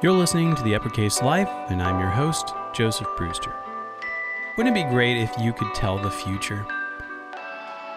You're listening to The Uppercase Life, and I'm your host, Joseph Brewster. Wouldn't it be great if you could tell the future?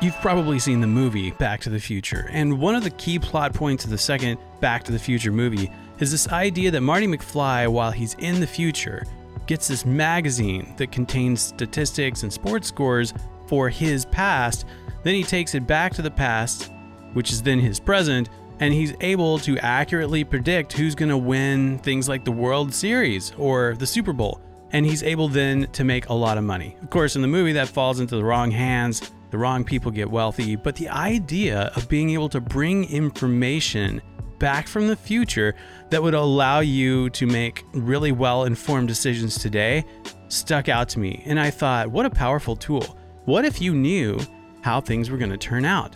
You've probably seen the movie Back to the Future, and one of the key plot points of the second Back to the Future movie is this idea that Marty McFly, while he's in the future, gets this magazine that contains statistics and sports scores for his past. Then he takes it back to the past, which is then his present, and he's able to accurately predict who's going to win things like the World Series or the Super Bowl. And he's able then to make a lot of money. Of course, in the movie, that falls into the wrong hands. The wrong people get wealthy. But the idea of being able to bring information back from the future that would allow you to make really well informed decisions today stuck out to me. And I thought, what a powerful tool. What if you knew how things were going to turn out?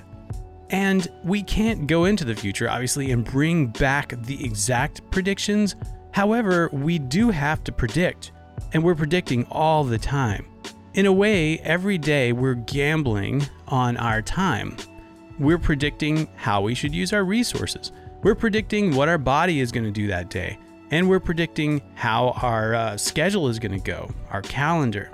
And we can't go into the future, obviously, and bring back the exact predictions. However, we do have to predict, and we're predicting all the time. In a way, every day we're gambling on our time. We're predicting how we should use our resources. We're predicting what our body is going to do that day. And we're predicting how our uh, schedule is going to go, our calendar.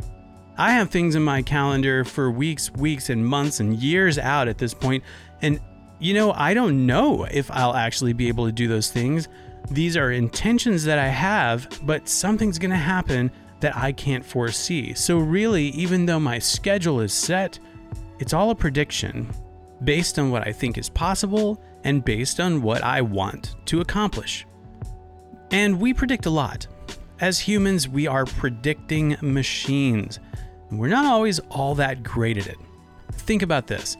I have things in my calendar for weeks, weeks, and months and years out at this point, and you know, I don't know if I'll actually be able to do those things. These are intentions that I have, but something's going to happen that I can't foresee. So, really, even though my schedule is set, it's all a prediction based on what I think is possible and based on what I want to accomplish. And we predict a lot. As humans, we are predicting machines. We're not always all that great at it. Think about this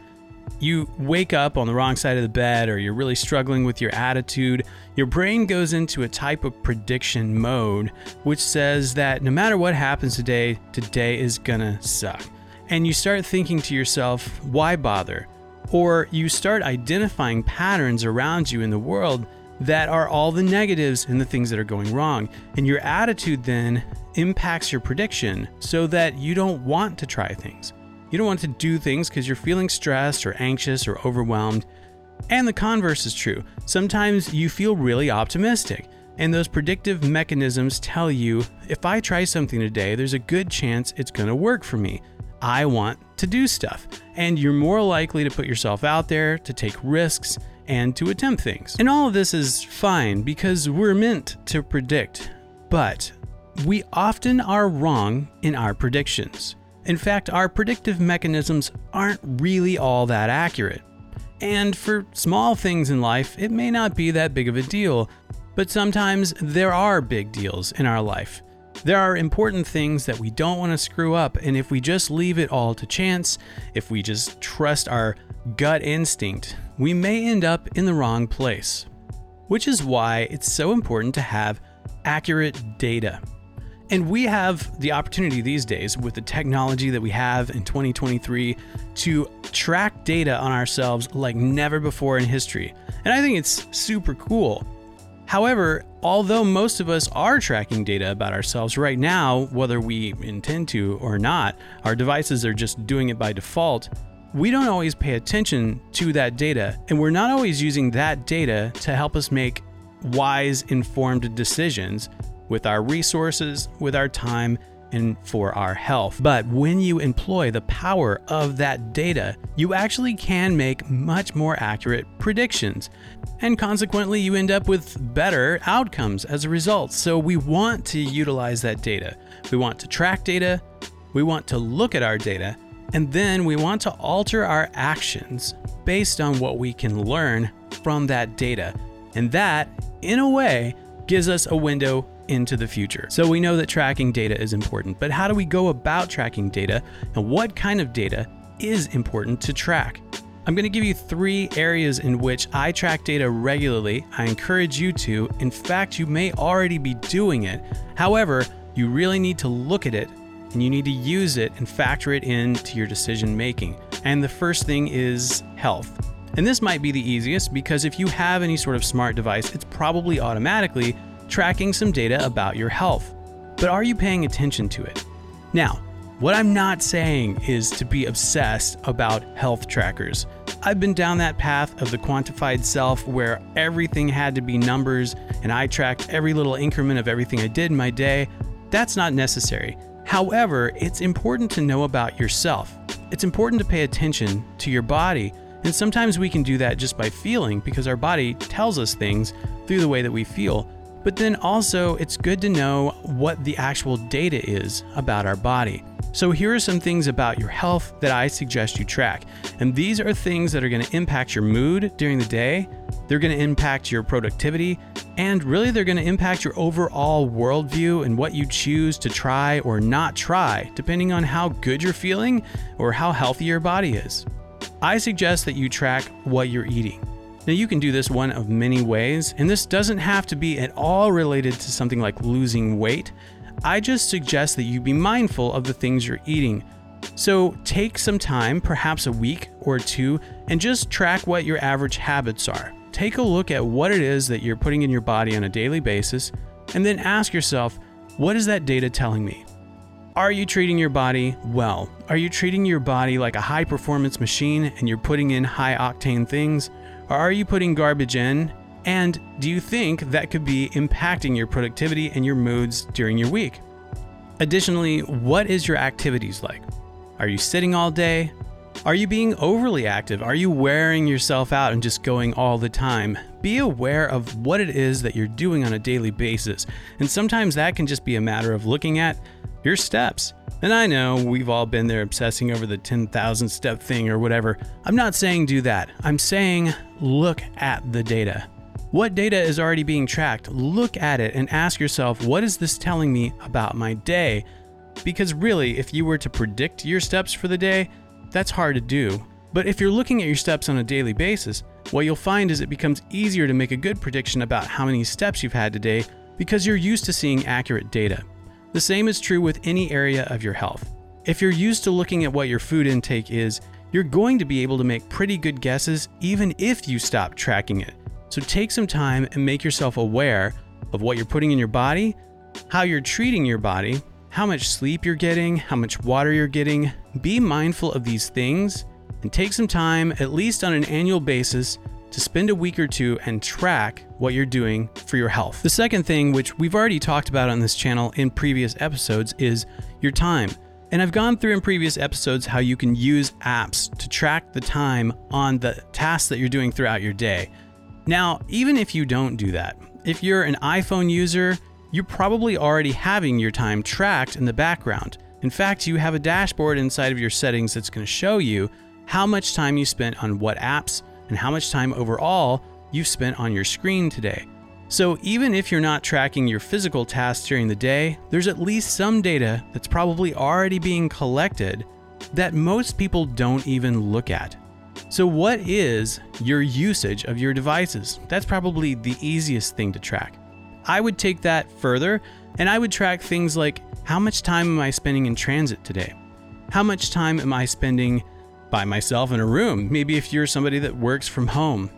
you wake up on the wrong side of the bed or you're really struggling with your attitude, your brain goes into a type of prediction mode which says that no matter what happens today, today is gonna suck. And you start thinking to yourself, why bother? Or you start identifying patterns around you in the world that are all the negatives and the things that are going wrong. And your attitude then impacts your prediction so that you don't want to try things. You don't want to do things because you're feeling stressed or anxious or overwhelmed. And the converse is true. Sometimes you feel really optimistic, and those predictive mechanisms tell you if I try something today, there's a good chance it's going to work for me. I want to do stuff. And you're more likely to put yourself out there, to take risks, and to attempt things. And all of this is fine because we're meant to predict. But we often are wrong in our predictions. In fact, our predictive mechanisms aren't really all that accurate. And for small things in life, it may not be that big of a deal, but sometimes there are big deals in our life. There are important things that we don't want to screw up, and if we just leave it all to chance, if we just trust our gut instinct, we may end up in the wrong place. Which is why it's so important to have accurate data. And we have the opportunity these days with the technology that we have in 2023 to track data on ourselves like never before in history. And I think it's super cool. However, although most of us are tracking data about ourselves right now, whether we intend to or not, our devices are just doing it by default. We don't always pay attention to that data, and we're not always using that data to help us make wise, informed decisions with our resources, with our time, and for our health. But when you employ the power of that data, you actually can make much more accurate predictions. And consequently, you end up with better outcomes as a result. So we want to utilize that data. We want to track data, we want to look at our data, and then we want to alter our actions based on what we can learn from that data. And that, in a way, gives us a window into the future. So we know that tracking data is important, but how do we go about tracking data and what kind of data is important to track? I'm going to give you three areas in which I track data regularly. I encourage you to. In fact, you may already be doing it. However, you really need to look at it and you need to use it and factor it into your decision making. And the first thing is health. And this might be the easiest because if you have any sort of smart device, it's probably automatically tracking some data about your health. But are you paying attention to it? Now, what I'm not saying is to be obsessed about health trackers. I've been down that path of the quantified self where everything had to be numbers and I tracked every little increment of everything I did in my day. That's not necessary. However, it's important to know about yourself. It's important to pay attention to your body, and sometimes we can do that just by feeling because our body tells us things through the way that we feel. But then also, it's good to know what the actual data is about our body. So, here are some things about your health that I suggest you track. And these are things that are going to impact your mood during the day, they're going to impact your productivity, and really they're going to impact your overall worldview and what you choose to try or not try, depending on how good you're feeling or how healthy your body is. I suggest that you track what you're eating. Now, you can do this one of many ways, and this doesn't have to be at all related to something like losing weight. I just suggest that you be mindful of the things you're eating. So, take some time, perhaps a week or two, and just track what your average habits are. Take a look at what it is that you're putting in your body on a daily basis, and then ask yourself, what is that data telling me? Are you treating your body well? Are you treating your body like a high performance machine and you're putting in high octane things? Are you putting garbage in? And do you think that could be impacting your productivity and your moods during your week? Additionally, what is your activities like? Are you sitting all day? Are you being overly active? Are you wearing yourself out and just going all the time? Be aware of what it is that you're doing on a daily basis. And sometimes that can just be a matter of looking at your steps. And I know we've all been there obsessing over the 10,000 step thing or whatever. I'm not saying do that. I'm saying look at the data. What data is already being tracked? Look at it and ask yourself, what is this telling me about my day? Because really, if you were to predict your steps for the day, that's hard to do. But if you're looking at your steps on a daily basis, what you'll find is it becomes easier to make a good prediction about how many steps you've had today because you're used to seeing accurate data. The same is true with any area of your health. If you're used to looking at what your food intake is, you're going to be able to make pretty good guesses even if you stop tracking it. So take some time and make yourself aware of what you're putting in your body, how you're treating your body, how much sleep you're getting, how much water you're getting. Be mindful of these things and take some time, at least on an annual basis, to spend a week or two and track what you're doing for your health. The second thing, which we've already talked about on this channel in previous episodes, is your time. And I've gone through in previous episodes how you can use apps to track the time on the tasks that you're doing throughout your day. Now, even if you don't do that, if you're an iPhone user, you're probably already having your time tracked in the background. In fact, you have a dashboard inside of your settings that's going to show you how much time you spent on what apps and how much time overall you've spent on your screen today. So, even if you're not tracking your physical tasks during the day, there's at least some data that's probably already being collected that most people don't even look at. So, what is your usage of your devices? That's probably the easiest thing to track. I would take that further and I would track things like how much time am I spending in transit today? How much time am I spending by myself in a room. Maybe if you're somebody that works from home,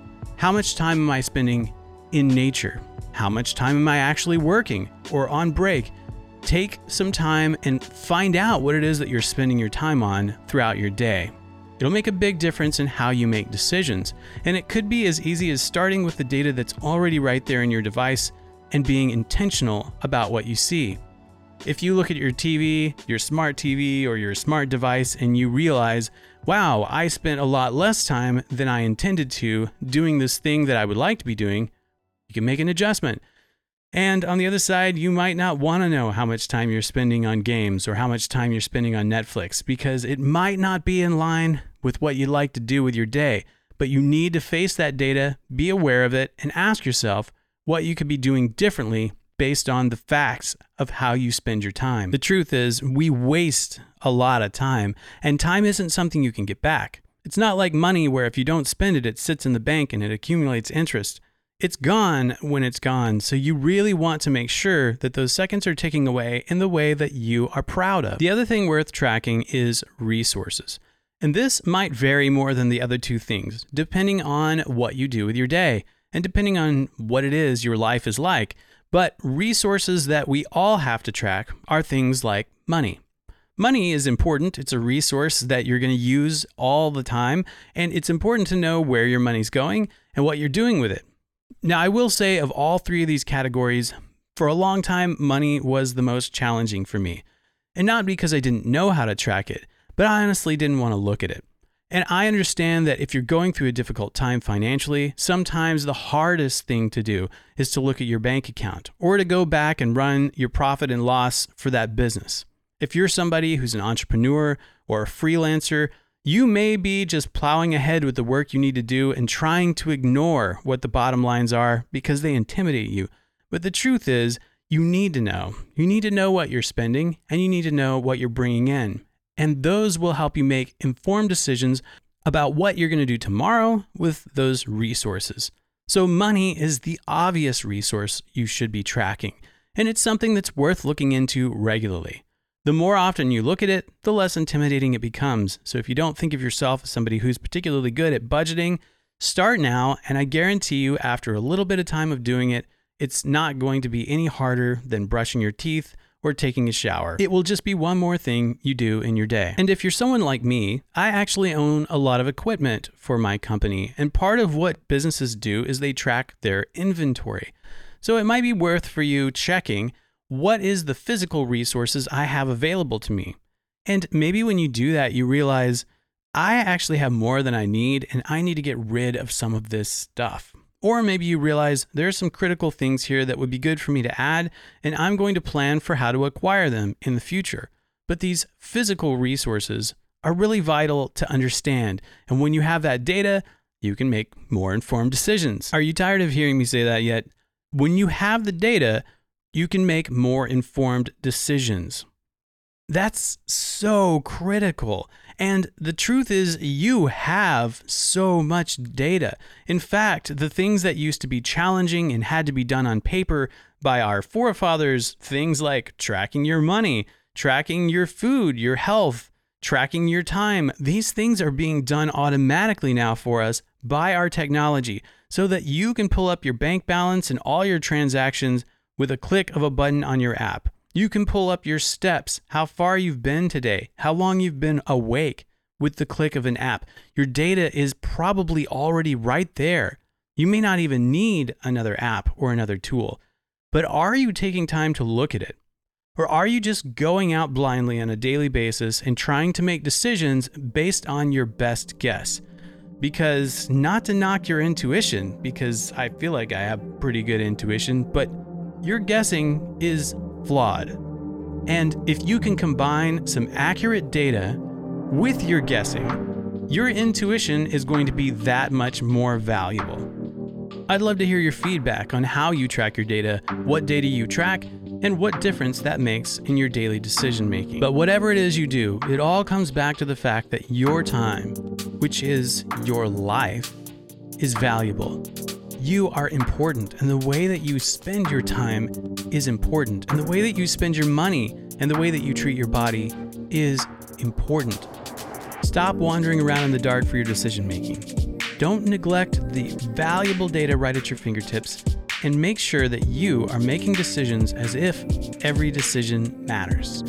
how much time am I spending in nature? How much time am I actually working or on break? Take some time and find out what it is that you're spending your time on throughout your day. It'll make a big difference in how you make decisions, and it could be as easy as starting with the data that's already right there in your device and being intentional about what you see. If you look at your TV, your smart TV, or your smart device, and you realize, wow, I spent a lot less time than I intended to doing this thing that I would like to be doing, you can make an adjustment. And on the other side, you might not want to know how much time you're spending on games or how much time you're spending on Netflix because it might not be in line with what you'd like to do with your day. But you need to face that data, be aware of it, and ask yourself what you could be doing differently based on the facts of how you spend your time. The truth is, we waste a lot of time, and time isn't something you can get back. It's not like money where if you don't spend it, it sits in the bank and it accumulates interest. It's gone when it's gone, so you really want to make sure that those seconds are ticking away in the way that you are proud of. The other thing worth tracking is resources. And this might vary more than the other two things, depending on what you do with your day and depending on what it is your life is like. But resources that we all have to track are things like money. Money is important. It's a resource that you're going to use all the time, and it's important to know where your money's going and what you're doing with it. Now, I will say of all three of these categories, for a long time, money was the most challenging for me. And not because I didn't know how to track it, but I honestly didn't want to look at it. And I understand that if you're going through a difficult time financially, sometimes the hardest thing to do is to look at your bank account or to go back and run your profit and loss for that business. If you're somebody who's an entrepreneur or a freelancer, you may be just plowing ahead with the work you need to do and trying to ignore what the bottom lines are because they intimidate you. But the truth is, you need to know. You need to know what you're spending and you need to know what you're bringing in. And those will help you make informed decisions about what you're going to do tomorrow with those resources. So, money is the obvious resource you should be tracking, and it's something that's worth looking into regularly. The more often you look at it, the less intimidating it becomes. So if you don't think of yourself as somebody who's particularly good at budgeting, start now, and I guarantee you, after a little bit of time of doing it, it's not going to be any harder than brushing your teeth or taking a shower. It will just be one more thing you do in your day. And if you're someone like me, I actually own a lot of equipment for my company. And part of what businesses do is they track their inventory. So it might be worth for you checking what is the physical resources I have available to me? And maybe when you do that, you realize I actually have more than I need and I need to get rid of some of this stuff. Or maybe you realize there are some critical things here that would be good for me to add, and I'm going to plan for how to acquire them in the future. But these physical resources are really vital to understand. And when you have that data, you can make more informed decisions. Are you tired of hearing me say that yet? When you have the data, you can make more informed decisions. That's so critical. And the truth is, you have so much data. In fact, the things that used to be challenging and had to be done on paper by our forefathers, things like tracking your money, tracking your food, your health, tracking your time, these things are being done automatically now for us by our technology so that you can pull up your bank balance and all your transactions with a click of a button on your app. You can pull up your steps, how far you've been today, how long you've been awake with the click of an app. Your data is probably already right there. You may not even need another app or another tool. But are you taking time to look at it? Or are you just going out blindly on a daily basis and trying to make decisions based on your best guess? Because, not to knock your intuition, because I feel like I have pretty good intuition, but your guessing is flawed. And if you can combine some accurate data with your guessing, your intuition is going to be that much more valuable. I'd love to hear your feedback on how you track your data, what data you track, and what difference that makes in your daily decision making. But whatever it is you do, it all comes back to the fact that your time, which is your life, is valuable. You are important, and the way that you spend your time is important, and the way that you spend your money and the way that you treat your body is important. Stop wandering around in the dark for your decision making. Don't neglect the valuable data right at your fingertips, and make sure that you are making decisions as if every decision matters.